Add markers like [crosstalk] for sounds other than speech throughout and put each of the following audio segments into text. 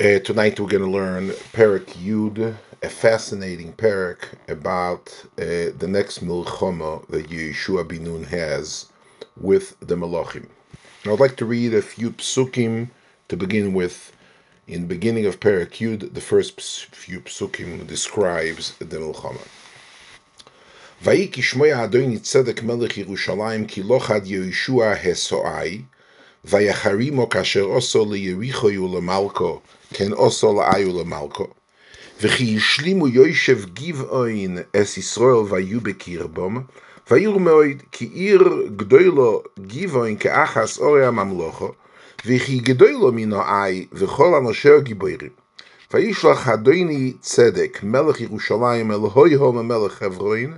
Uh, tonight we're going to learn Perik Yud, a fascinating Perik about uh, the next Milchama that Yeshua bin Nun has with the Malachim. And I'd like to read a few psukim to begin with. In the beginning of Perik Yud, the first few psukim describes the Milchama. ויהי כשמוע אדוני צדק מלך ירושלים כי לא חד יהושע הסועי ויחרימו כאשר עושו ליריחו ולמלכו כן עושו לאי ולמלכו וכי השלימו יושב גבעוין אס ישראל ויהיו בקרבם ויראו מאוד כי עיר גדולו גבעוין כאחס אורי הממלוכו וכי גדולו מן האי וכל אנשי הגיבורים וישלח אדוני צדק מלך ירושלים אל הויהו מלך חברוין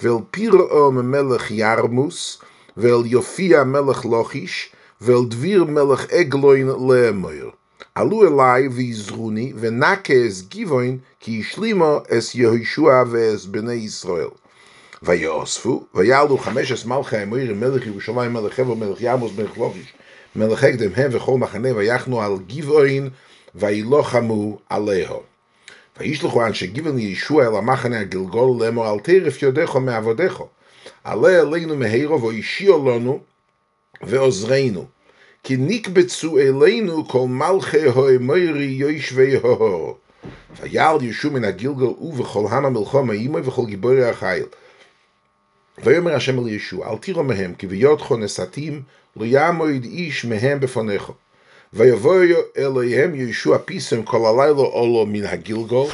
ואל פירעו מלך ירמוס ואל יופיע מלך לוחיש ואל דביר מלך אגלוין לאמור. עלו אליי ויזרוני ונקה אס גיבוין כי השלימו אס יהושע ואס בני ישראל. ויאספו ויעלו חמש אס מלכי אמורים מלך ירושלים מלך חבר מלך ירמוס מלך לוחיש מלך אקדם הם וכל מחנה ויחנו על גיבוין וילוחמו עליהו. וישלחו אנשי גיבן לישוע אל המחנה הגלגול לאמור אל תרף יודכו מעבודכו. עלה אלינו מהירו והושיע לנו ועוזרנו. כי נקבצו אלינו כל מלכי האמרי יושבי ההור. ויעל ישוע מן הגלגל ובכל המה מלחמה עמו וכל גיבורי החיל. ויאמר השם אל ישוע אל תירו מהם כי ביודכו נסתים לא יעמוד איש מהם בפניך. ויבוא אליהם ישוע פיסם כל הלילה עולו מן הגלגל,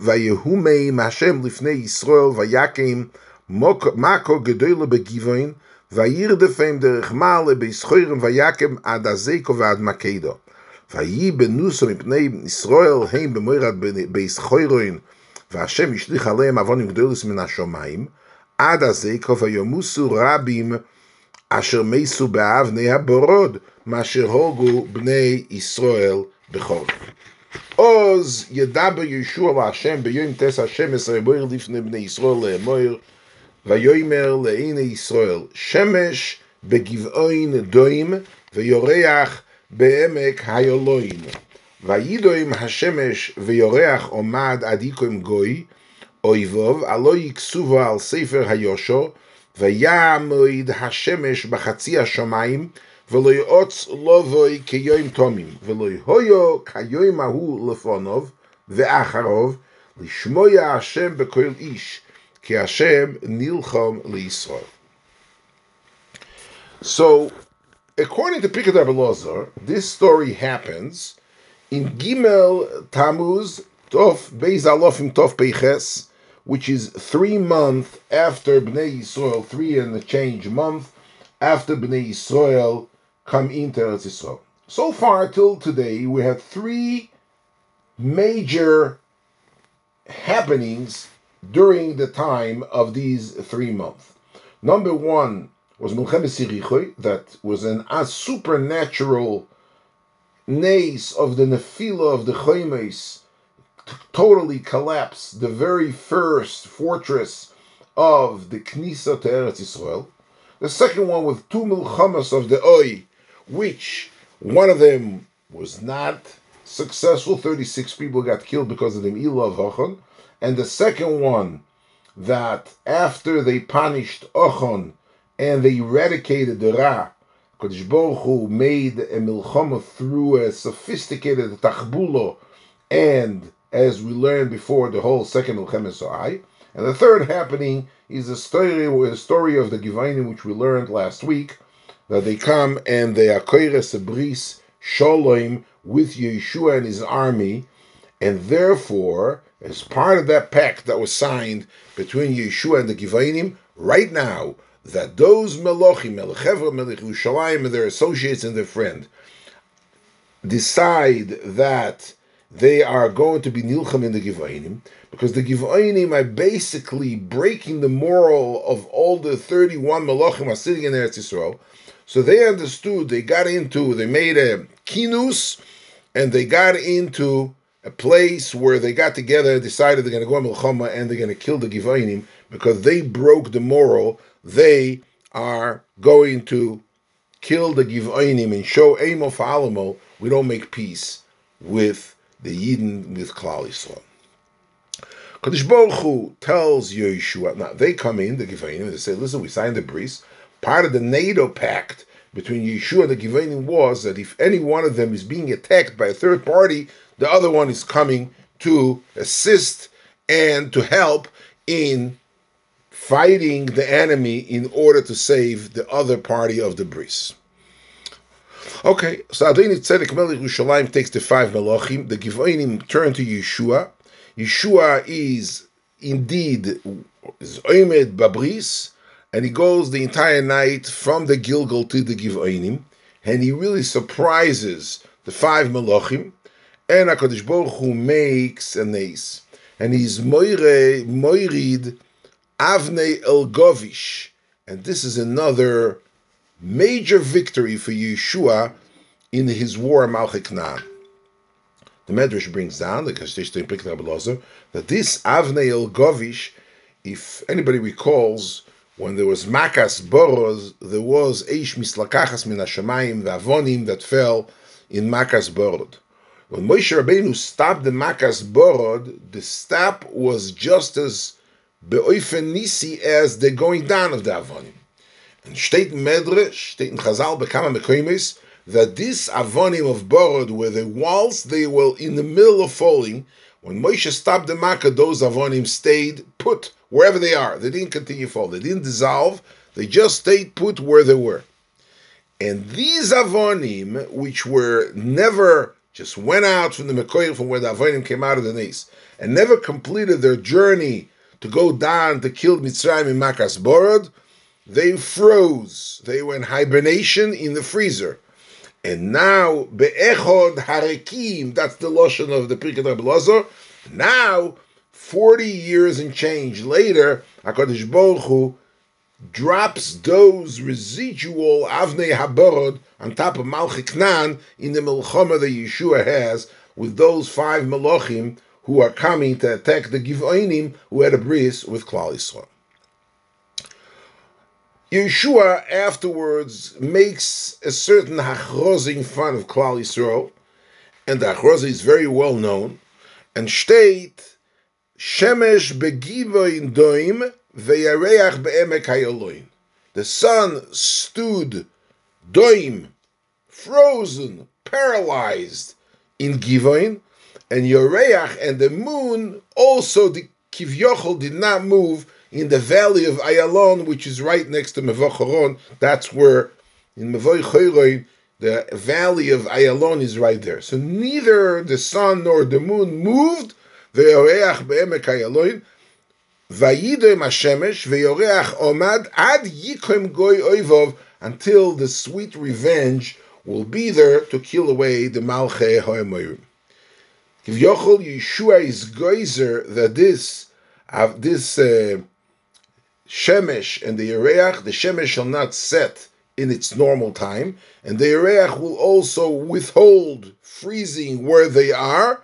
ויהום מהם השם לפני ישראל, ויקם מקו גדולה בגבעין, וירדפם דרך מעלה בישחוירם, ויקם עד הזקו ועד מקדו. ויהי בנוסו מפני ישראל, הם במורד בישחוירין, והשם השליך עליהם עוונים גדולס מן השמיים, עד הזקו, וימוסו רבים אשר מסו באבני הבורוד, מאשר הוגו בני ישראל בחור. עוז ידבר ישוע להשם ביום תס השם עשרה בויר לפני בני ישראל לאמור, ויאמר לעיני ישראל, שמש בגבעוין דוים, ויורח בעמק היולוין. וידוים השמש ויורח עומד עד יקום גוי, אויבוב, הלא יקסובו על ספר היושו, ויעמוד השמש בחצי השמיים, ולא יעוץ לבוי כיום תומים, ולא יהיו כיום ההוא לפונוב ואחרוב, לשמוע השם בכל איש, Ki Hashem nilchom liyisrael. So, according to Pikad Abelazar, this story happens in Gimel Tammuz Tov Beis Alofim Tov Peiches, which is three months after Bnei Yisrael, three and a change month after Bnei Yisrael come into Eretz Yisrael. So far till today, we have three major happenings during the time of these three months. Number one was Milchemes that was an a supernatural nace of the Nephila of the Chaimes, totally collapsed the very first fortress of the Knisa to Eretz Yisrael. The second one with two milchamas of the Oi, which one of them was not successful. 36 people got killed because of the Ilah of. And the second one, that after they punished Ochon and they eradicated the Ra, Kodesh Baruch Hu made a milchama through a sophisticated tachbulo, and as we learned before, the whole second milchama Sa'ai. And the third happening is the story, the story of the Givainim, which we learned last week, that they come and they koires bris shalom with Yeshua and his army, and therefore, as part of that pact that was signed between Yeshua and the Givainim, right now, that those Melochim, Melechevra, Melech and their associates and their friend, decide that they are going to be Nilcham in the Givainim, because the Givainim are basically breaking the moral of all the 31 Melochim are sitting in Eretz Yisrael. So they understood, they got into, they made a kinus, and they got into a place where they got together decided they're going to go on Milchama and they're going to kill the Givainim because they broke the moral. They are going to kill the Givainim and show Amo Falamo, we don't make peace with the Yidden, with Klal Yisrael. Kadosh Baruch Hu tells Yeshua, now they come in, the Givanim, they say, listen, we signed the bris. Part of the NATO pact between Yeshua and the Givanim was that if any one of them is being attacked by a third party, the other one is coming to assist and to help in fighting the enemy in order to save the other party of the bris. Okay, so Adoni Tzedek Melech Yerushalayim takes the five Melachim. The Givonim turn to Yeshua. Yeshua is indeed is Oimed Babris, and he goes the entire night from the Gilgal to the Givonim, and he really surprises the five Melachim, and HaKadosh Baruch Hu makes a nace, and he's Moire, Moirid Avnei Elgovish, and this is another major victory for Yeshua in his war Malchik The Medrash brings down the Kashtishta in that this Avnei Elgovish, if anybody recalls, when there was Makas Boros, there was Eish Mislakachas Min Hashemayim, the Avonim that fell in Makas Borod. When Moshe Rabbeinu stopped the Makas Borod, the stop was just as beoifen nisi as the going down of the avonim. And steht in Medrash, steht in Chazal, bekama mekoimis, that this avonim of Borod, where the walls they were in the middle of falling, when Moshe stopped the Makkah, those avonim stayed put wherever they are. They didn't continue fall. They didn't dissolve. They just stayed put where they were. And these avonim, which were never just went out from the Mekoyim, from where the avonim came out of the Nes, and never completed their journey to go down to kill Mitzrayim in Makas Borod, they froze. They were in hibernation in the freezer. And now, Be'echod Harekim, that's the lotion of the Pirkei Rabbi Now, 40 years and change later, HaKadosh Baruch Hu drops those residual Avnei Haborod on top of Malchik in the Milchama that Yeshua has with those five Malachim who are coming to attack the Givoinim who had a bris with Klal Yisrael. Yeshua afterwards makes a certain hachrozing fun of Klal Yisrael, and the hachroz is very well known, and state Shemesh begivoin doim veyareach be'emek hayaloin. The sun stood doim, frozen, paralyzed in Givoin, and Yoreach and the moon also the Kivyochel did not move in the valley of Ayalon, which is right next to Mevochoron. That's where in Mevoy the valley of Ayalon is right there. So neither the sun nor the moon moved. Ve'oreach be'emek Ayalon. Vayidem Hashemesh ve'yoreach omad ad yikom goy oivov until the sweet revenge will be there to kill away the Ho'emoyim. If Yochel Yeshua is geyser that this uh, this uh, shemesh and the Yereach, the shemesh shall not set in its normal time, and the Yereach will also withhold freezing where they are,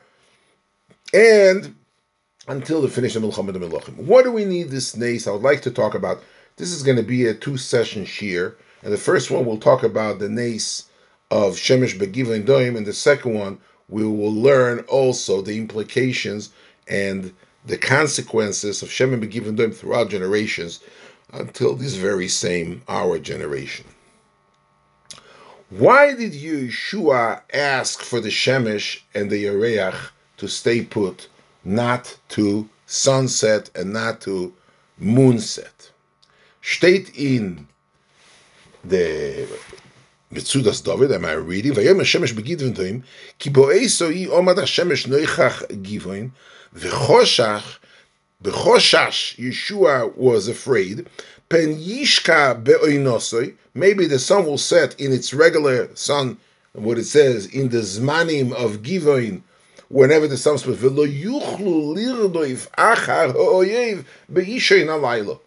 and until the finish of Milcham Melachim. What do we need this nace? I would like to talk about. This is going to be a two-session shear, and the first one we'll talk about the nace of Shemesh Begiva and Doim, and the second one we will learn also the implications and the consequences of Shem and Begivim them throughout generations until this very same our generation. Why did Yeshua ask for the Shemesh and the Yereach to stay put, not to sunset and not to moonset? State in the Metzudas David, am I reading? Vayom Hashemesh begidvin toim, ki bo'eso yi omad Hashemesh noichach givoin, v'choshach, b'choshash, Yeshua was afraid, pen yishka be'oinosoi, maybe the sun will set in its regular sun, what it says, in the zmanim of givoin, whenever the sun splits, v'lo yuchlu lirdoif achar ha'oyev be'ishayin alaylo.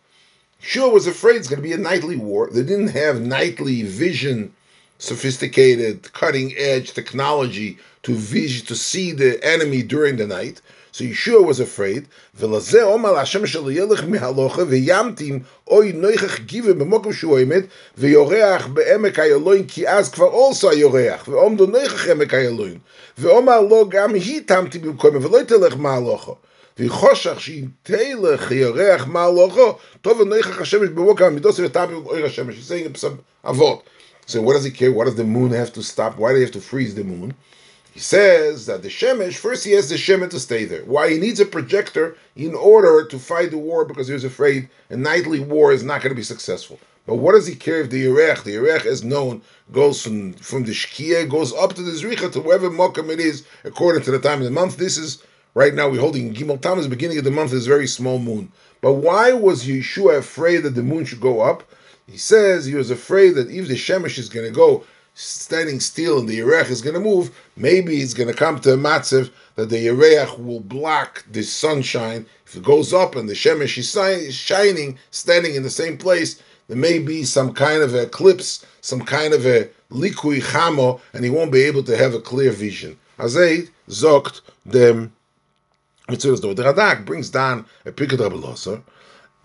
Yeshua was afraid it's going to be a nightly war. They didn't have nightly vision sophisticated, cutting edge technology to vis- to see the enemy during the night. So Yeshua was afraid. ולזה אומר להשם שלו ילך מהלוכה וימתים אוי נויכך גיבה במקום שהוא עומד ויורח בעמק איילוין כי אז כבר also היורח ועומדו נויכך עמק איילוין ואומר לו גם היא תמתי במקומו ולא תלך מהלוכה וחושך שהיא תלך יורח מהלוכו טוב ונויכך השמש בבוקר המידוס ותמי אויר השמש he's saying some אבות so what does he care what does the moon have to stop why do you have to freeze the moon He says that the Shemesh, first he has the Shemet to stay there. Why? He needs a projector in order to fight the war because he was afraid a nightly war is not going to be successful. But what does he care if the Yerech, the Yerech is known, goes from, from the Shkia, goes up to the Zricha, to wherever Mokum it is, according to the time of the month. This is, right now we're holding Gimel Tammuz, beginning of the month is very small moon. But why was Yeshua afraid that the moon should go up? He says he was afraid that if the Shemesh is going to go standing still and the Yerech is going to move, maybe it's going to come to a matziv that the Yerech will block the sunshine. If it goes up and the Shemesh is shining, standing in the same place, there may be some kind of eclipse, some kind of a likui chamo, and he won't be able to have a clear vision. Azay zokt dem Mitzvahs The Radak brings down a Rabbi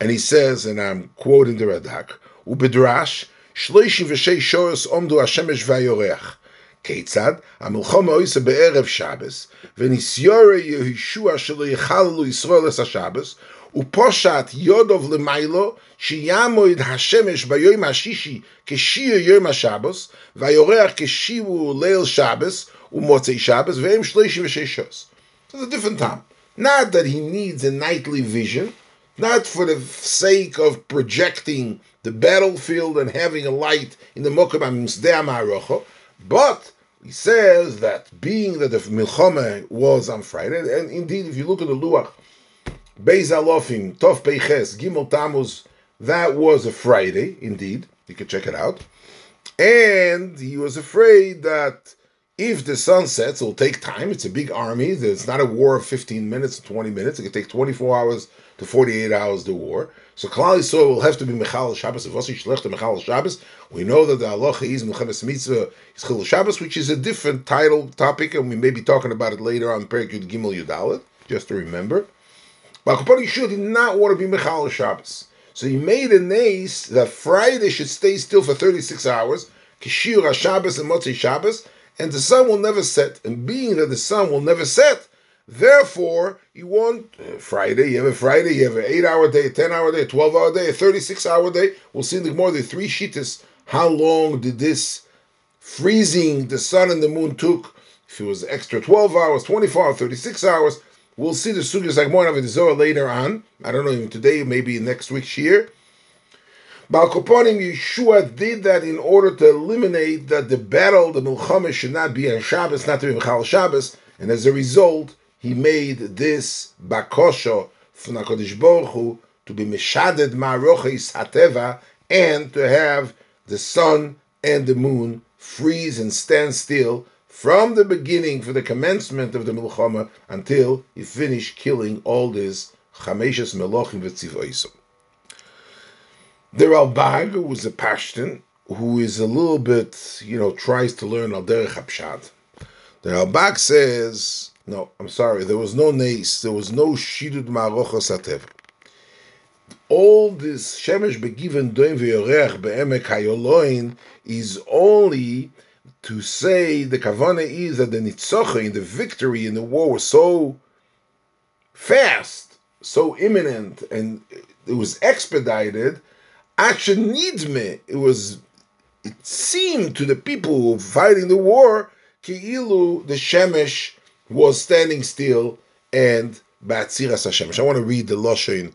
and he says, and I'm quoting the Radak, ubedrash שלושים ושש שורס עומדו השמש והיורח. כיצד? המלחמה עושה בערב שבס, וניסיורי יהושע שלא יחללו ישראל את השבס, ופושט יודוב למיילו, שיעמוד השמש ביום השישי כשיר יום השבס, והיורח כשירו ליל שבס ומוצאי שבס, והם שלושים ושש שורס. So it's a different time. Not that he needs a nightly vision, not for the sake of projecting the battlefield and having a light in the Mokum HaMisdeh but he says that being that the Milchome was on Friday, and indeed if you look at the Luach, Beis Alofim, Tov Peiches, Gimel Tammuz, that was a Friday, indeed, you can check it out, and he was afraid that if the sun sets, it'll take time. It's a big army. It's not a war of 15 minutes, 20 minutes. It could take 24 hours to 48 hours the war. So Kalal Yisrael will have to be Mechal Shabbos. If also Shlech Mechal Shabbos, we know that the halacha is Mechames Mitzvah is Chil Shabbos, which is a different title topic, and we may be talking about it later on Perik Yud Gimel Yudalit, just to remember. But Kapari Yeshua did not want to be Mechal Shabbos. So he made a nace that Friday should stay still for 36 hours, Kishir Shabbos and Motzei Shabbos, and the sun will never set. And being that the sun will never set, Therefore, you want uh, Friday, you have a Friday, you have an 8 hour day, a 10 hour day, a 12 hour day, a 36 hour day. We'll see in the more the three sheetas. How long did this freezing the sun and the moon took? If it was extra 12 hours, 24 hours, 36 hours. We'll see the sugyas like more of the Zohar later on. I don't know, even today, maybe next week's year. Balkoponim Yeshua did that in order to eliminate that the battle, the Milchama, should not be on Shabbos, not to be Michal Shabbos, and as a result, he made this bakosho from HaKadosh Baruch Hu to be mishaded ma'arochis hateva and to have the sun and the moon freeze and stand still from the beginning for the commencement of the Milchama until he finished killing all these Chameshes Melochim v'tzivoisim. The Ralbag, who was a Pashtan, who is a little bit, you know, tries to learn Al Derech. The Ralbag says no, I'm sorry. There was no nace. There was no shidud ma'arocha satev. All this shemesh begiven doim v'yoreach be'emek hayoloin is only to say the kavana is that the nitzocha in the victory in the war was so fast, so imminent, and it was expedited. Action needs me. It was. It seemed to the people who were fighting the war, ki'ilu the shemesh was standing still and Batziras Hashem. I want to read the Loshin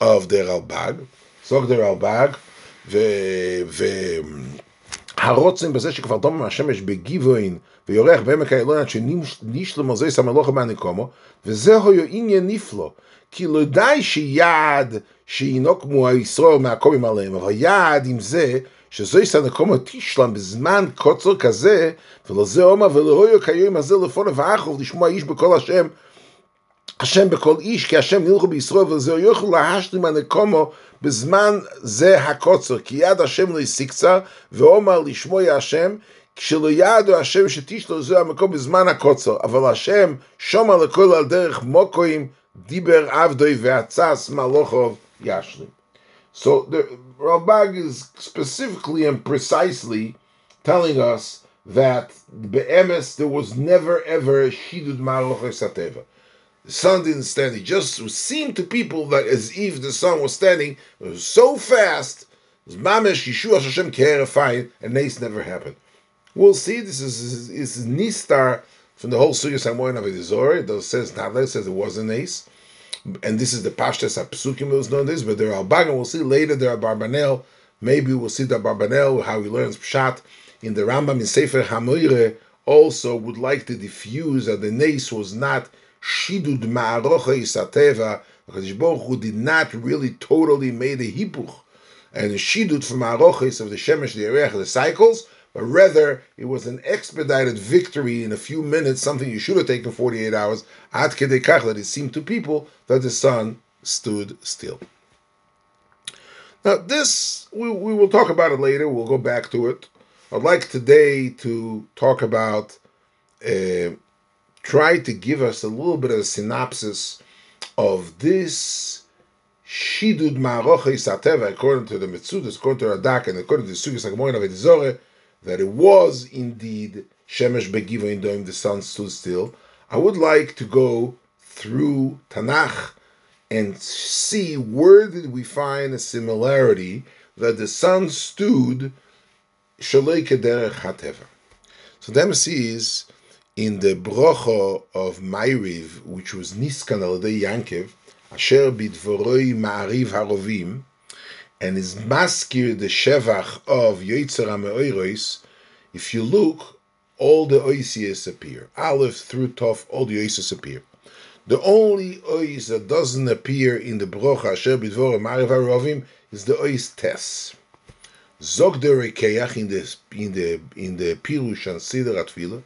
of the Ralbag. So the Ralbag, the, the והרוצן בזה שכבר דומם השמש בגיבוין ויורח בעמק העליון עד שנשלם על זה סמלוכה מהנקומו, וזהו עניין נפלא, כי לא די שיעד שינוקמו הישראל מהקומים עליהם, אבל יעד עם זה שזוהי סנקומו תשלם בזמן קוצר כזה, ולזה אומר ולהויו כיום הזה לפון ואחוב לשמוע איש בקול השם, So the Ralbag is specifically and precisely telling us that באמס there was never ever a שידוד מהלוכוי סטבע. The sun didn't stand. It just seemed to people that as if the sun was standing, was so fast. Mamesh Yeshua Hashem Kerefine, and nace never happened. We'll see. This is this is Nistar from the whole Sugya Samoin of Edizor. It says not says it was a nace and this is the Pashtas Apsukim was known this, but there are Albagan, we'll see later there are Barbanel, maybe we'll see the Barbanel, how he learns Pshat in the Rambam in Sefer Hamoire, also would like to diffuse that the Nace was not Shidud Ma'arocha Isateva, because Hu did not really totally made a Hipuch, and the Shidud from Ma'arochis of the Shemesh, the Erech, the cycles, but rather it was an expedited victory in a few minutes, something you should have taken 48 hours, at kedekach, that it seemed to people that the sun stood still. Now, this, we, we will talk about it later, we'll go back to it. I'd like today to talk about, uh, try to give us a little bit of a synopsis of this Shidud Ma'arocha Isateva, according to the Metzudas, according to Radak, and according to the Sugis of Edizore, that it was indeed Shemesh Begiva in Doim, the sun stood still. I would like to go through Tanakh and see where did we find a similarity that the sun stood Shalei Kederech Hateva. So Demes is in the brocha of Ma'ariv, which was Niskan al Yankev, Asher bidvoroi Ma'ariv Harovim, and is maskir the shevach of Yitzer HaMe'oiros, if you look, all the oisias appear. Aleph through Tov, all the oisias appear. The only ois that doesn't appear in the brocha Asher Bidvor Mariv HaRovim is the ois Tes. Zog in the in the in the Pirush and Siddur Atfila,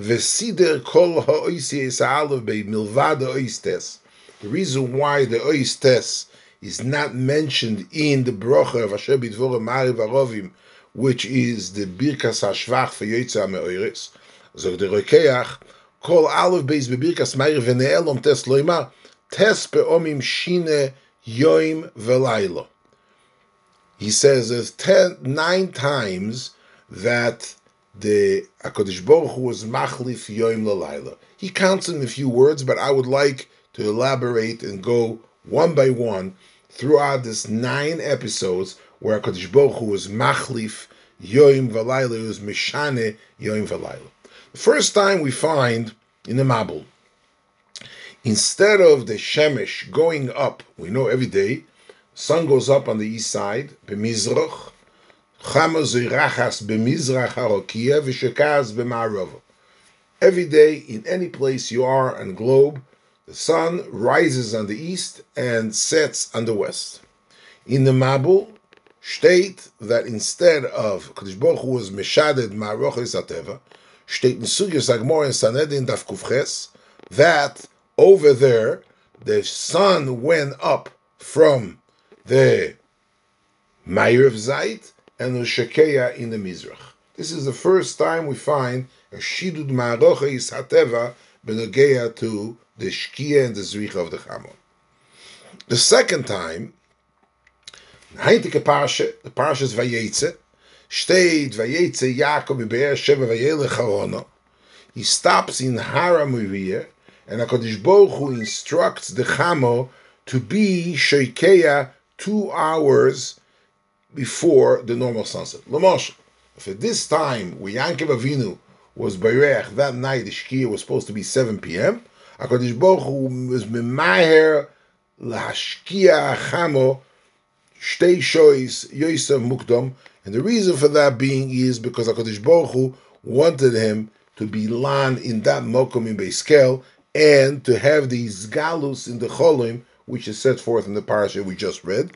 Vesider Kol HaOisias Aleph Be Milvad Ois The reason why the ois Tes is not mentioned in the brocha of Asher Bidvor Mariv HaRovim, which is the Birkas HaShvach for Yoitza HaMe'oiris. Zog the Rekeach, Kol Aleph Beis Bebirkas Mariv V'ne'elom Tes Loima, Tes Be'omim Shine Yoim V'laylo. He says there's ten, nine times that the Hakadosh Baruch Hu was machlif yoim lalayla. He counts in a few words, but I would like to elaborate and go one by one throughout this nine episodes where Hakadosh Baruch Hu was machlif yoim valayla, was mishane yoim valayla. The first time we find in the Mabul, instead of the shemesh going up, we know every day, sun goes up on the east side, b'mizrach, Every day, in any place you are on globe, the sun rises on the east and sets on the west. In the Mabul, state that instead of Kadosh Baruch Hu was Meshaded Ma'arochis Ateva, state in Sugyas Agmor and Sanhedrin Daf Kufches, that over there, the sun went up from the Ma'irav Zait and the Shekeya in the Mizrach. This is the first time we find a Shidud Ma'arochis Ateva benogeya to the Shkia and the Zricha of the Chamon. The second time, Heintige Parsha, the Parshas Vayetze, steht Vayetze Yaakov Be'er Sheva. He stops in Hara Muriah, and HaKadosh Baruch Hu instructs the Chamo to be Sheikeya two hours before the normal sunset. Lamosh, if at this time, when Yankev Avinu was Beirech, that night the Shkia was supposed to be 7 p.m., HaKadosh Baruch Hu was Memaher Lahashkia Chamo Shtei Shois Yosef Mukdom, and the reason for that being is because HaKadosh Baruch Hu wanted him to be lan in that mokum in Beiskel and to have these galus in the cholim, which is set forth in the parasha we just read.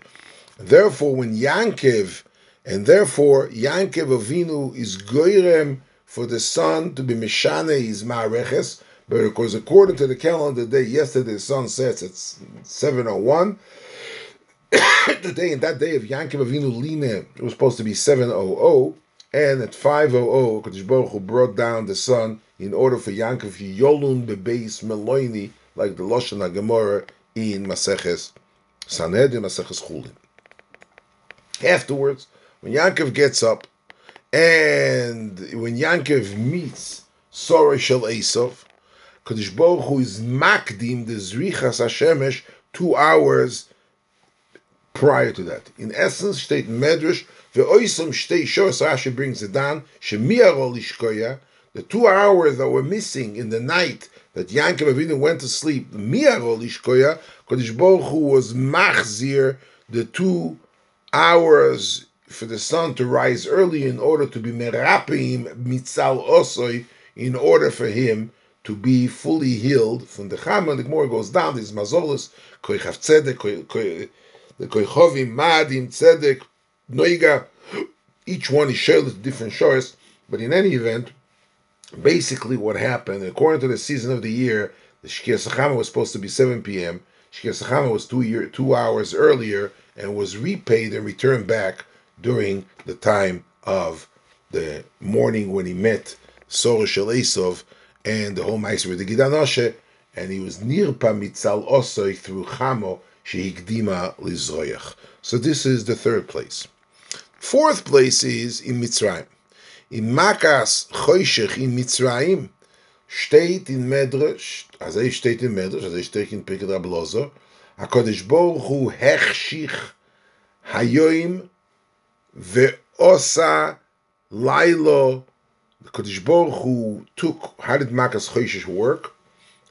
Therefore, when Yankev, and therefore Yankev Avinu is goyrem for the son to be mishane his ma'areches, But of course, according to the calendar day, yesterday the sun sets at 7.01. [coughs] Today, in that day of Yankiv Avinu Line, it was supposed to be 7.00. And at 5.00, Kodesh Baruch Hu brought down the sun in order for Yankiv Yolun Bebeis Meloini, like the Lashon HaGemorah in Maseches Sanhedrin, Maseches Chulin. Afterwards, when Yankov gets up, and when Yankov meets Sora Shel Esav, Kodesh Baruch Hu is makdim the Zrichas Hashemesh two hours prior to that. In essence, state Medrash, ve'oisam shtei shos Rashi brings it down, shemiarol ishkoya, the two hours that were missing in the night that Yankov Avinu went to sleep, miarol ishkoya, Kodesh Baruch Hu was machzir, the two hours for the sun to rise early in order to be merapim mitzal osoi, in order for him to be fully healed from the Chama. The Gemara goes down. There's Mazolis, Koichav Tzedek, the Koichovim, Madim, Tzedek, Noiga. Each one is shared with different shores, but in any event, basically what happened, according to the season of the year, the Shkia was supposed to be 7 p.m. Shkia was two year, two hours earlier and was repaid and returned back during the time of the morning when he met Sora Shel Esov and the whole Meiser with the Gidanoshe, and he was nirpa mitzal osoi through Chamo shehikdima lizroyach. So this is the third place. Fourth place is in Mitzrayim. In Makas Choshech in Mitzrayim steht in Medrash, as er steht in Medrash, as er steht in Pirkei Rablozo, HaKadosh Baruch Hu hechshich hayoim ve'osa lailo the Kodesh Baruch Hu took, how did Makas Choshech work?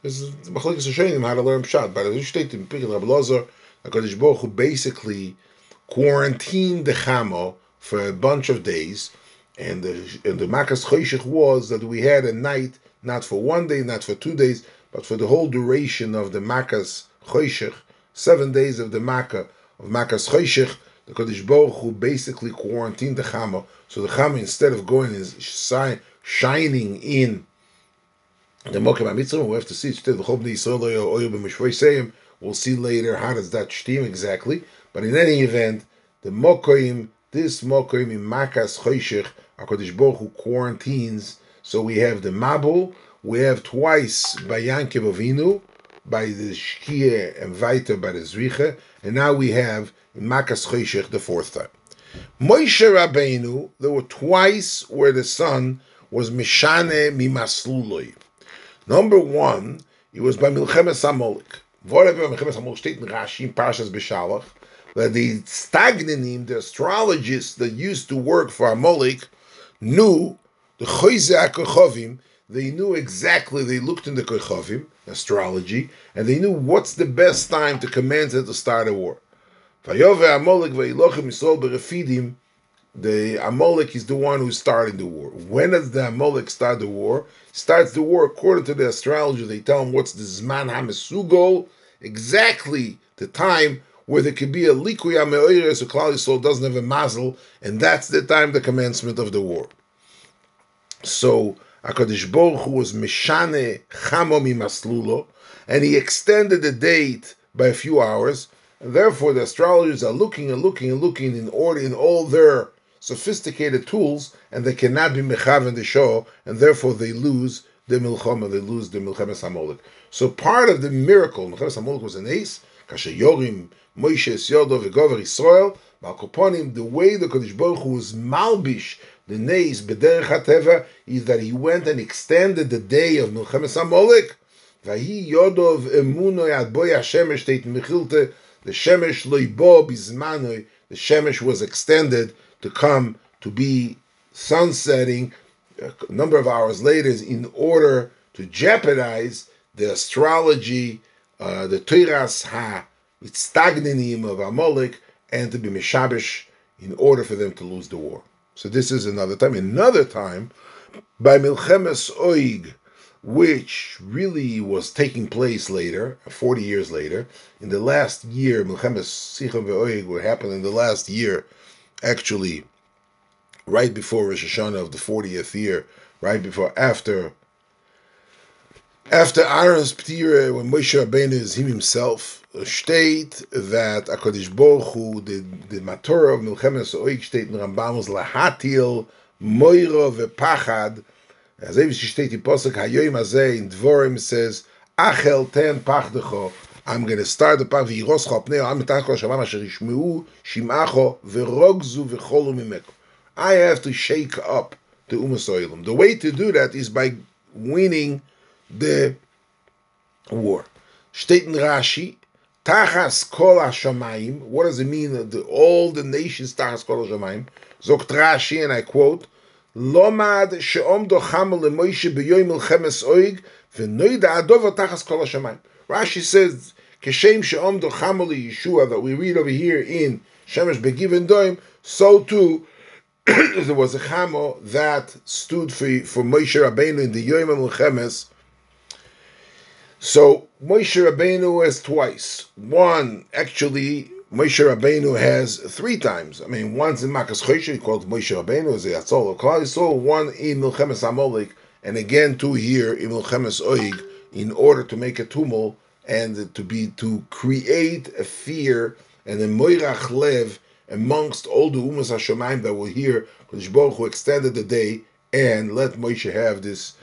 This is Machlekes Hashanim, how to learn Pshat. But as you state in Pirkei Rabbi Lazar, the Kodesh Baruch Hu basically quarantined the Chamo for a bunch of days, and the, and the Makas Choshech was that we had a night, not for one day, not for two days, but for the whole duration of the Makas Choshech, seven days of the Makkah, of Makas Choshech, the Kodesh Baruch Hu basically quarantined the Chama. So the Chama, instead of going and shining in the Mokem HaMitzvah, we have to see instead of Chobni Yisrael We'll see later how does that steam exactly. But in any event, the Mokoim, this Mokoim in Makas Choshech, HaKadosh Baruch Hu quarantines. So we have the Mabul, we have twice by Yankiv Avinu, by the Shkia and Vaita by the Zricha, and now we have Makas Choshech the fourth time. Moshe Rabbeinu, there were twice where the sun was Mishane Mimasluloi. Number one, it was by Milchemes Amolik. Whatever Milchemes Amolik steht in Rashi, Parshas Beshalach, that the Stagnanim, the astrologists that used to work for Amolik, knew the Choyze HaKochovim, they knew exactly, they looked in the Kochovim, astrology, and they knew what's the best time to commence and to start a war. The Amalek is the one who's starting the war. When does the Amalek start the war? Starts the war according to the astrologer. They tell him what's the Zman HaMesugol, exactly the time where there could be a Likuya Me'oyer, so Klal Yisrael doesn't have a mazel, and that's the time the commencement of the war. So Hakadosh Baruch Hu was Mishane Chamo Maslulo, and he extended the date by a few hours. And therefore, the astrologers are looking and looking and looking in order in all their sophisticated tools, and they cannot be mechav in the show, and therefore they lose the milchama, they lose the milchemes hamolik. So part of the miracle, milchemes hamolik was an ace, kasher yorim Moshe Yodo v'gover Yisrael, Malkoponim, the way the Kodesh Baruch Hu was malbish the neis b'derech hateva is that he went and extended the day of milchemes hamolik. Vahi Yodov emuno yad boy Hashemesh teit mechilte the Shemesh loibo bizmanoi, the Shemesh was extended to come to be sunsetting a number of hours later in order to jeopardize the astrology, uh, the Tiras Ha, with Stagnanim of Amalek, and to be Mishabish in order for them to lose the war. So this is another time. Another time, by Milchemes Oig, which really was taking place later, 40 years later. In the last year, Milchemes Sichon ve'oig what happened in the last year, actually, right before Rosh Hashanah of the 40th year, right before, after After Aaron's Ptira, when Moshe Rabbeinu is him himself, state that HaKadosh Baruch Hu, the, the Matorah of Milchemes Oik state in was Lahatil, Moira Vepachad, as if she state in Posuk, Hayoim Azeh, in Dvorim says, Achel ten pachdecho, I'm going to start the path, V'yiroscho apneo, am mitachko shavam asher yishmeu, shimacho, v'rogzu v'cholu mimeko. I have to shake up the Umas Oilam. The way to do that is by winning the war. Steht in Rashi, Tachas kol hashamayim. What does it mean? The, all the nations tachas kol hashamayim. Zokt Rashi, and I quote, Lomad she'omdo chamel leMoshe beyoy milchemes oig v'noida adovo tachas kol hashamayim. Rashi says, Keshem she'omdo chamel Yeshua that we read over here in Shemesh Begiven Doim, so too [clears throat] there was a chamo that stood for for Moshe Rabbeinu in the Yom Milchemes so Moshe Rabbeinu has twice. One, actually, Moshe Rabbeinu has three times. I mean, once in Makas Choshe, called Moshe Rabbeinu as the Atzol of Klal Yisrael, one in Milchemes Amolik, and again two here in Milchemes Oig, in order to make a tumul and to be to create a fear and a moirach lev amongst all the umas hashemayim that were here. Kodesh Baruch Hu extended the day and let Moshe have this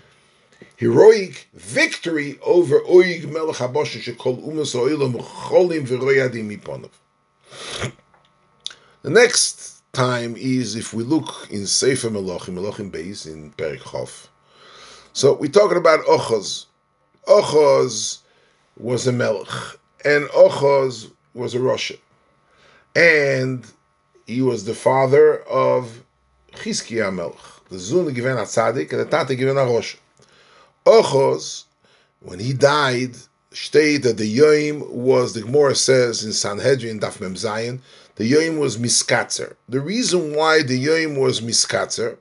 heroic victory over Oig Melech HaBoshe Shekol Umas Oilam Cholim V'royadim Miponov. The next time is if we look in Sefer Melachim, Melachim Beis in Perik Chof. So we're talking about Ochos. Ochos was a Melech, and Ochos was a Russia. And he was the father of Chizkiah Melech. The Zun given a Tzadik, and the Tate given a Rosh. Ochos, when he died, state that the Yom was, the Gemara says in Sanhedrin, Daf Mem Zayin, the Yom was miskatzer. The reason why the Yom was miskatzer,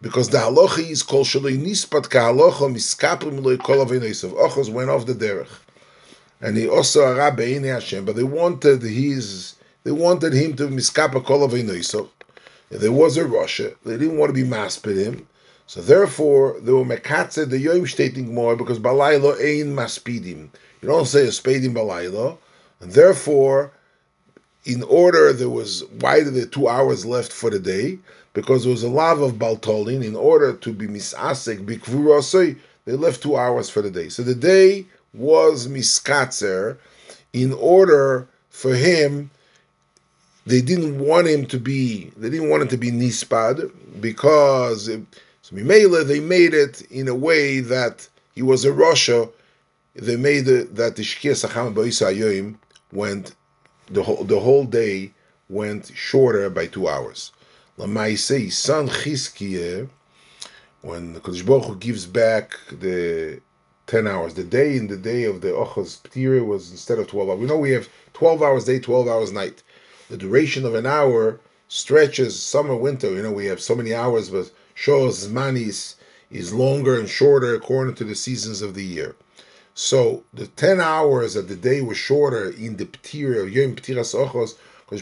because the halacha is called shaloi nispat ka halacha miskaprim loy kol. Ochos went off the derech, and he also arab be'inei Hashem, but they wanted his, they wanted him to miskapa kol avinoisav. There was a Russia. They didn't want to be masped him. So therefore, they were mekatze the yom stating more because balaylo ein maspidim. You don't say a spadim balaylo, and therefore, in order there was why did there two hours left for the day? Because there was a lot of baltolin. In order to be misasek bikvurosei, they left two hours for the day. So the day was miskatzer in order for him they didn't want him to be they didn't want him to be nispad because so they made it in a way that he was a Russia. They made it that the Shkia Sacham Yoim went the whole the whole day went shorter by two hours. Lamaisei son Chizkiah, when the Kodesh Baruch Hu gives back the ten hours, the day in the day of the Ochos Ptira was instead of twelve hours. We know we have twelve hours day, twelve hours night. The duration of an hour stretches summer, winter. You know we have so many hours, but shows manis is longer and shorter according to the seasons of the year. So the ten hours that the day was shorter in the Ptira, Yom Ptiras Ochos,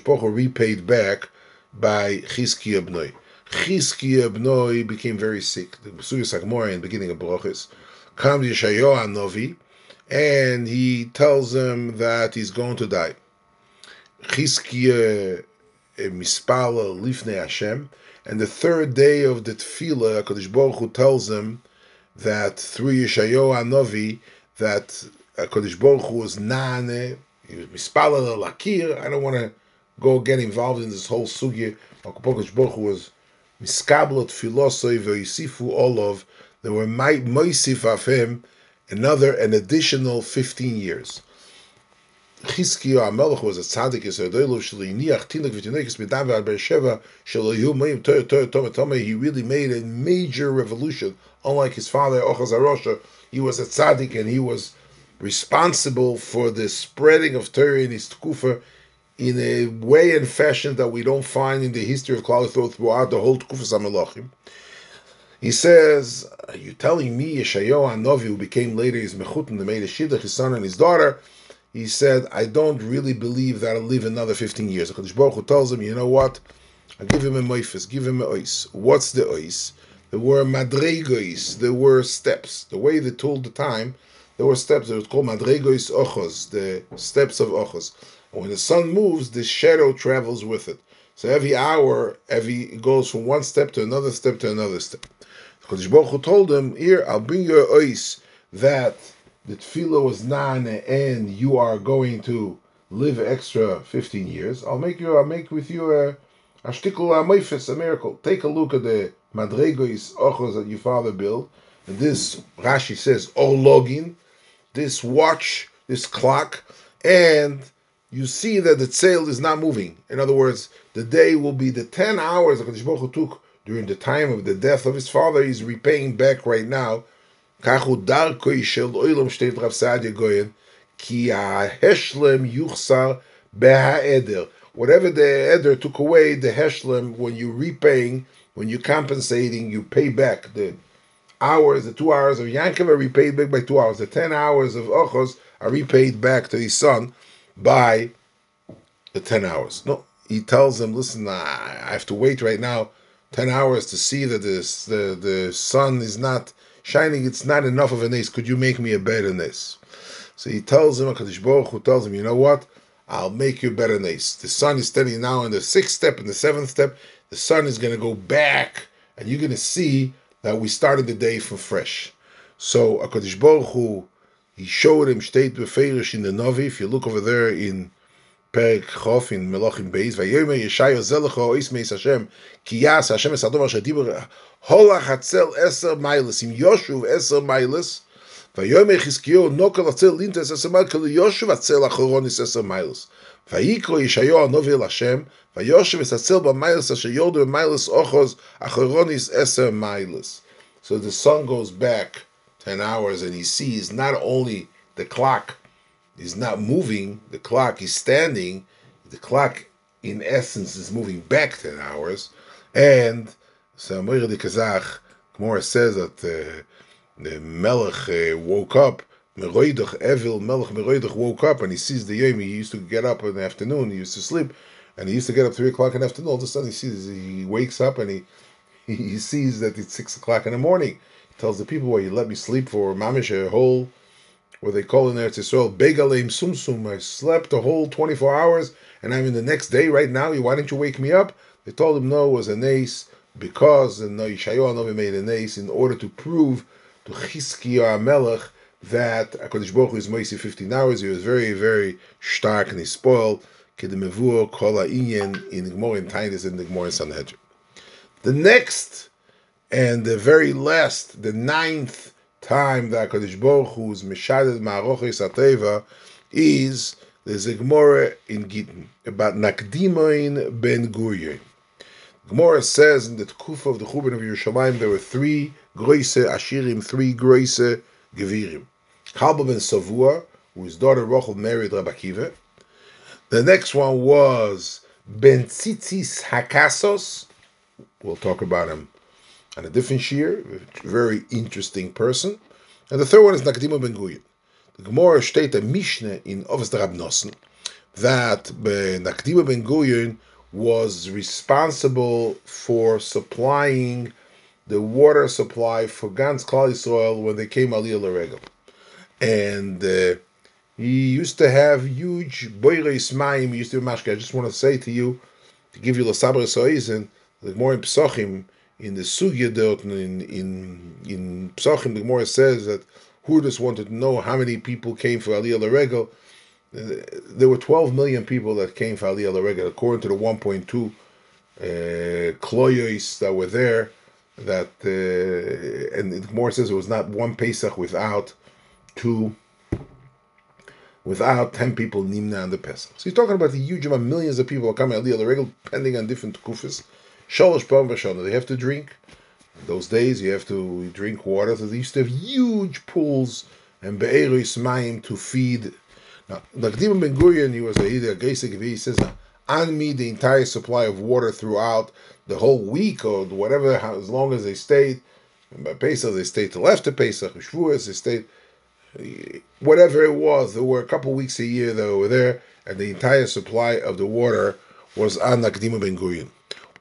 Baruch repaid back by Chizkiah Bnoi. Chizkiah Bnoi became very sick. The Suyas Agmora in the beginning of Baruchis comes Yeshayo Novi, and he tells him that he's going to die. Chizkiah eh, eh, Mispala Lifnei Hashem, and the third day of the tefillah, Hakadosh Baruch Hu tells him that through Yeshayo Anovi that Hakadosh Baruch Hu was nane, he was mispalal lakir. I don't want to go get involved in this whole sugya. Hakadosh Baruch Hu was miskablot philosophy v'yisifu olov. There were my moisif of him another an additional fifteen years. Chizkiah HaMelech was a tzaddik. He really made a major revolution. Unlike his father Ochaz Arosha, he was a tzaddik and he was responsible for the spreading of Torah in his tkufa in a way and fashion that we don't find in the history of Klal throughout the whole Tkufas HaMelachim. He says, "Are you telling me Yeshayo Hanovi, who became later his mechutin, the made a shidduch, his son and his daughter?" He said, I don't really believe that I'll live another 15 years. HaKadosh Baruch Hu tells him, you know what? I'll give him a moifis, give him a ois. What's the ois? there were madregos, there were steps. The way they told the time, there were steps. It was called madregos ochos, the steps of ochos. And when the sun moves, the shadow travels with it. So every hour, every it goes from one step to another step to another step. Kodesh Baruch Hu told him, "Here, I'll bring you a ois that the tefillah was nine and you are going to live extra 15 years. I'll make you, I'll make with you a a shtikul a miracle. Take a look at the madregos ochos that your father built. And this Rashi says, "Oh login, this watch, this clock, and." you see that the sail is not moving. In other words, the day will be the 10 hours that Baruch took during the time of the death of his father, he's repaying back right now. Kachu darkoi shel oilam steht Rav Saadia Goyen, ki ha'heshlem yuchsar be'ha'eder. Whatever the eder took away, the heshlem, when you're repaying, when you're compensating, you pay back the hours, the two hours of Yankov are repaid back by two hours. The ten hours of Ochos are repaid back to his son by the 10 hours. No, he tells them, listen, I have to wait right now 10 hours to see that this, the, the sun is not shining. It's not enough of an ace. Could you make me a better ace? So he tells him, HaKadosh Baruch Hu tells him, you know what? I'll make you a better ace. The sun is standing now in the sixth step and the seventh step. The sun is going to go back and you're going to see that we started the day from fresh. So HaKadosh Baruch Hu he showed him state beferish in the Navi. If you look over there in Perek Chof in Melachim Beis, Vayomer Yeshayo Zelecho Ismeis Hashem, Ki Yas Hashem Es Adom Asher Dibur Holach Hatzel Eser Mailis, Im Yoshuv Eser Mailis, Vayomer Chizkiyo Nokal Hatzel Lintes Eser Mailis, Kol Yoshuv Hatzel Achoronis Eser Mailis. ויקרא ישעיהו הנובי אל השם, ויושב אסצל במיילס אשר יורדו במיילס אוחוז, אחרוניס עשר מיילס. So the sun goes back 10 hours and he sees not only the clock is not moving, the clock is standing, the clock in essence is moving back 10 hours. And so Moira de Kazakh, Gemara says that uh, the Melech uh, woke up, Meroidach, Evil Melech Meroidach woke up and he sees the Yom. He used to get up in the afternoon, he used to sleep, and he used to get up 3 o'clock in the afternoon. All of a sudden he sees, he wakes up and he, [laughs] he sees that it's 6 o'clock in the morning he tells the people, "Well, you let me sleep for mamish a whole, what they call in there to Israel, begalim sumsum. I slept a whole 24 hours, and I'm in the next day right now. Why didn't you wake me up?" They told him no, it was an ace because Yishayahu Novi made an ace in order to prove to Chizkiah Melech that Hakadosh Baruch Hu is Moisi 15 hours. He was very, very stark and he spoiled. Kola Inyan in in the Sanhedrin. The next and the very last, the ninth time that Hakadosh Baruch Hu is Meshaded Ma'arochis Ateva is the Gemara in Gittin about Nakdimoin Ben Gurion. Gemara says in the Tkuf of the Churban of Yerushalayim there were three Groise Ashirim, three Groise Gevirim. Kalba ben Savua, whose daughter Rachel married Rabbi Akiva. The next one was Ben Tzitzis Hakasos. We'll talk about him and a different shiur, very interesting person. And the third one is Nakdima Ben Gurion. The Gemara states a Mishnah in Ovis Rab Nosson that Nakdima Ben Gurion was responsible for supplying the water supply for Gans Klal Yisrael when they came Aliyah Laregel. And uh, he used to have huge boiris mayim. He used to be mashke. I just want to say to you, to give you the sabar soizen, the more in Pesachim, in the Sugya dort in in in Psachim, the Gemara says that Hurdas wanted to know how many people came for Aliyah Laregel. There were 12 million people that came for Aliyah Laregel, according to the 1.2 uh, that were there. That uh, and the Gemara says it was not one Pesach without two, without 10 people nimna on the Pesach. So he's talking about the huge amount, millions of people are coming Aliyah Laregel, depending on different kufis. Shalosh Pam Vashana. They have to drink. In those days, you have to drink water. So they used to have huge pools and be'eris mayim to feed. Now, Nakdim Ben Gurion, he was a Geisik, he says, on me the entire supply of water throughout the whole week or whatever, as long as they stayed. And by Pesach, they stayed till after Pesach. Shavuos, they stayed. Whatever it was, there were a couple weeks a year that were there, and the entire supply of the water was on Nakdim Ben Gurion.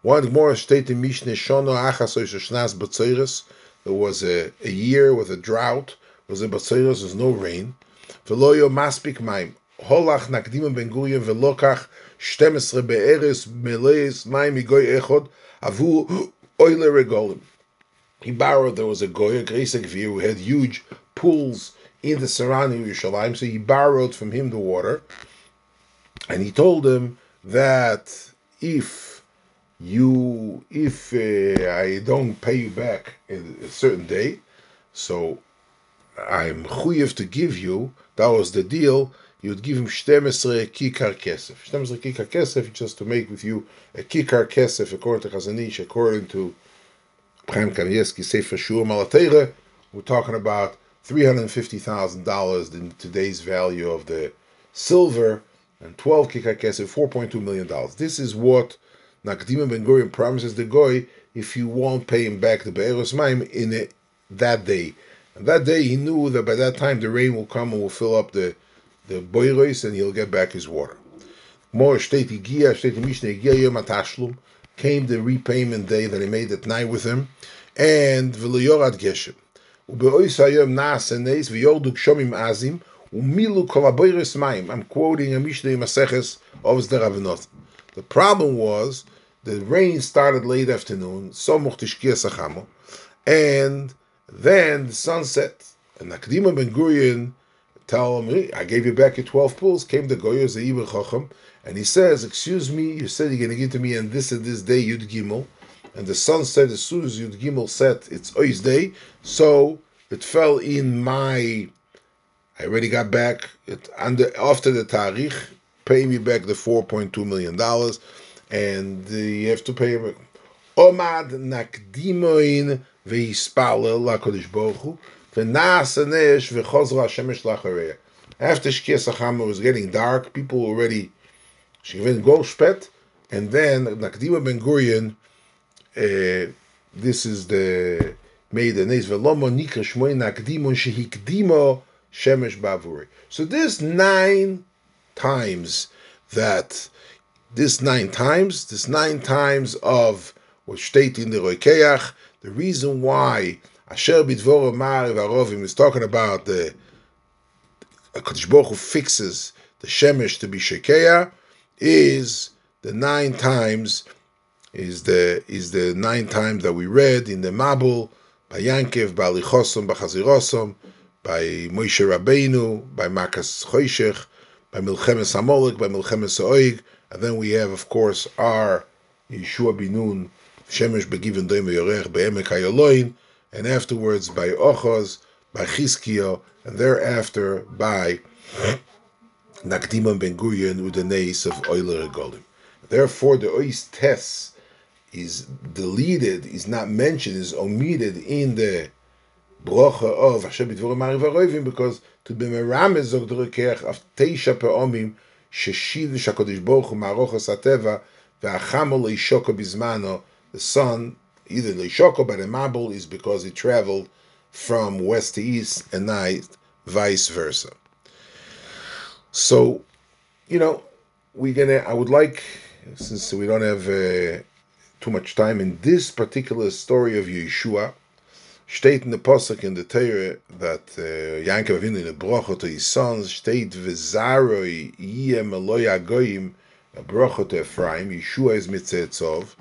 One more state in Mishnah Shono Achas Shnas Batzeres. There was a, a year with a drought. It was in Batzeres, there's no rain. Veloyo Maspik Maim. Holach Nakdim Ben Gurion Velokach 12 Be'eres Meleis Maim Igoy Echod Avu Oile Regolim. He borrowed, there was a Goy, a Gresek who had huge pools in the surrounding Yerushalayim, so he borrowed from him the water. And he told him that if you if uh, I don't pay you back in a certain day, so I'm chuyev to give you. That was the deal. You'd give him 12 kikar kesef. 12 kikar kesef just to make with you a kikar kesef according to Chazon Ish, according to Chaim Kanievsky Sefer Shur Malatera. We're talking about $350,000 in today's value of the silver and 12 kikar kesef, $4.2 million. This is what Nakdima Ben Gurion promises the Goy if you won't pay him back the Be'eros Maim in it, that day. And that day he knew that by that time the rain will come and will fill up the, the boiros and he'll get back his water. More state came the repayment day that he made at night with him, and V'leyorad Geshem. I'm quoting a Mishnah in Maseches of the Ravenot. The problem was the rain started late afternoon, so and then the sun set. And Nakdima Ben Gurion tell him, I gave you back your 12 pools, came the Goyer Ze'ibah Chacham, and he says, Excuse me, you said you're going to give to me on this and this day, Yud Gimel. And the sun set as soon as Yud Gimel set, it's Ois Day. So it fell in my. I already got back it under after the Tarikh pay me back the $4.2 million, and you have to pay him. Omad nakdimoin veispalel lakodesh bochu v'nasanesh v'chozra hashemesh lachareya. After Shkia Sachama was getting dark, people were already Shivin Golshpet, and then Nakdima Ben Gurion, uh, this is the made names Velomo Nikra Shmoy Nakdimon Shehikdimo Shemesh Bavuri. So this nine times that this nine times, this nine times of what state in the Roikeach, the reason why Asher Bidvor Mar Varovim is talking about the Kodesh Baruch Hu fixes the Shemesh to be Shekeah is the nine times is the is the nine times that we read in the Mabul by Yankev, by Alichosom, by Chazirosom, by Moshe Rabbeinu, by Makas Choshech, by Milchemes Amolik, by Milchemes Oig, and then we have, of course, our Yeshua Binun, Shemesh Begiven Doim Yorech, Be'emek HaYoloin, and afterwards by Ochos, by Chizkiyo, and thereafter by Nakdimon Ben Gurion with the nays of Euler Golim. Therefore, the Ois Tes is deleted, is not mentioned, is omitted in the brocha of Hashem B'dvorim Mariv because to be merames zog der kerch auf teisha peomim sheshiv shakodish bochu marochas ateva ve'achamol leishoko bizmano. The sun either leishoko but the mabul is because he traveled from west to east and night vice versa. So you know we're gonna i would like since we don't have uh, too much time in this particular story of yeshua steht in the Pasuk in the Torah that uh, Yankov Avinu in the Bracha to his sons steht v'zaroi yiyem eloi agoyim a Bracha to Ephraim Yeshua is mitzetzov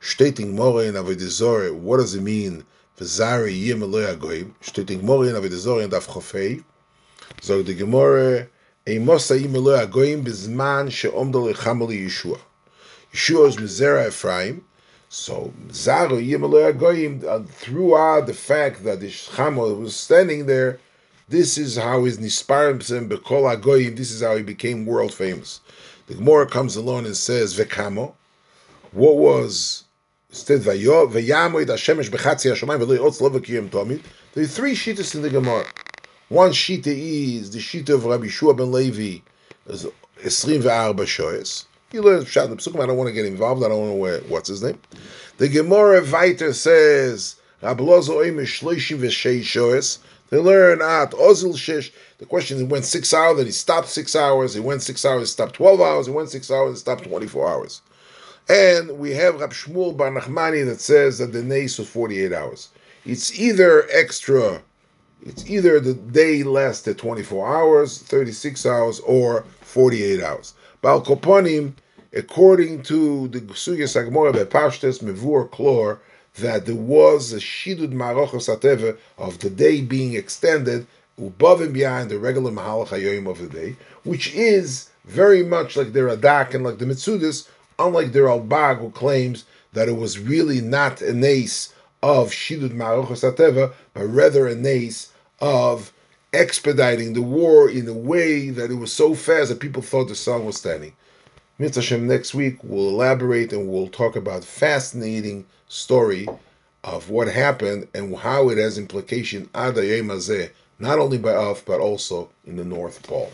steht in Gemara in Avodah what does it mean? v'zaroi yiyem eloi agoyim steht in Gemara in Avodah in Daf Chofei zog the Gemara Eimos ha'im eloi agoyim bizman she'omdo lechamel Yeshua Yeshua is mizera Ephraim so Zaru Yimaloy Goyim uh, throughout the fact that the Shchamo was standing there, this is how his Nisparim Bekol Agoyim, this is how he became world famous. The Gemara comes along and says Vekamo. What was instead Vayamoid Hashemesh Bechatzi Hashemayim Veloy Otz Lovakiyim Tomid? There are three shittas in the Gemara. One shita is the shita of Rabbi Shua ben Levi, Esrim ve'arba shoyes. You learn Pshat the. I don't want to get involved. I don't know where, what's his name. The Gemara Viter says, They learn at Ozil Shesh. The question is, he went six hours, then he stopped six hours. He went six hours, stopped 12 hours. He went six hours, he stopped 24 hours. And we have Rab Shmuel Bar Nachmani that says that the nace was 48 hours. It's either extra, it's either the day lasted 24 hours, 36 hours, or 48 hours. Bal Koponim, according to the Sugya Sagmora Bepashtes Mevur Klor, that there was a Shidud Marochos Ateva of the day being extended above and beyond the regular Mahalach of the day, which is very much like the Radak and like the Mitsudis, unlike the Ralbag who claims that it was really not a nace of Shidud Marochos Ateva, but rather a nace of expediting the war in a way that it was so fast that people thought the sun was standing. Mitzvah next week we'll elaborate and we'll talk about fascinating story of what happened and how it has implication adayemazeh, not only by Af but also in the North Pole.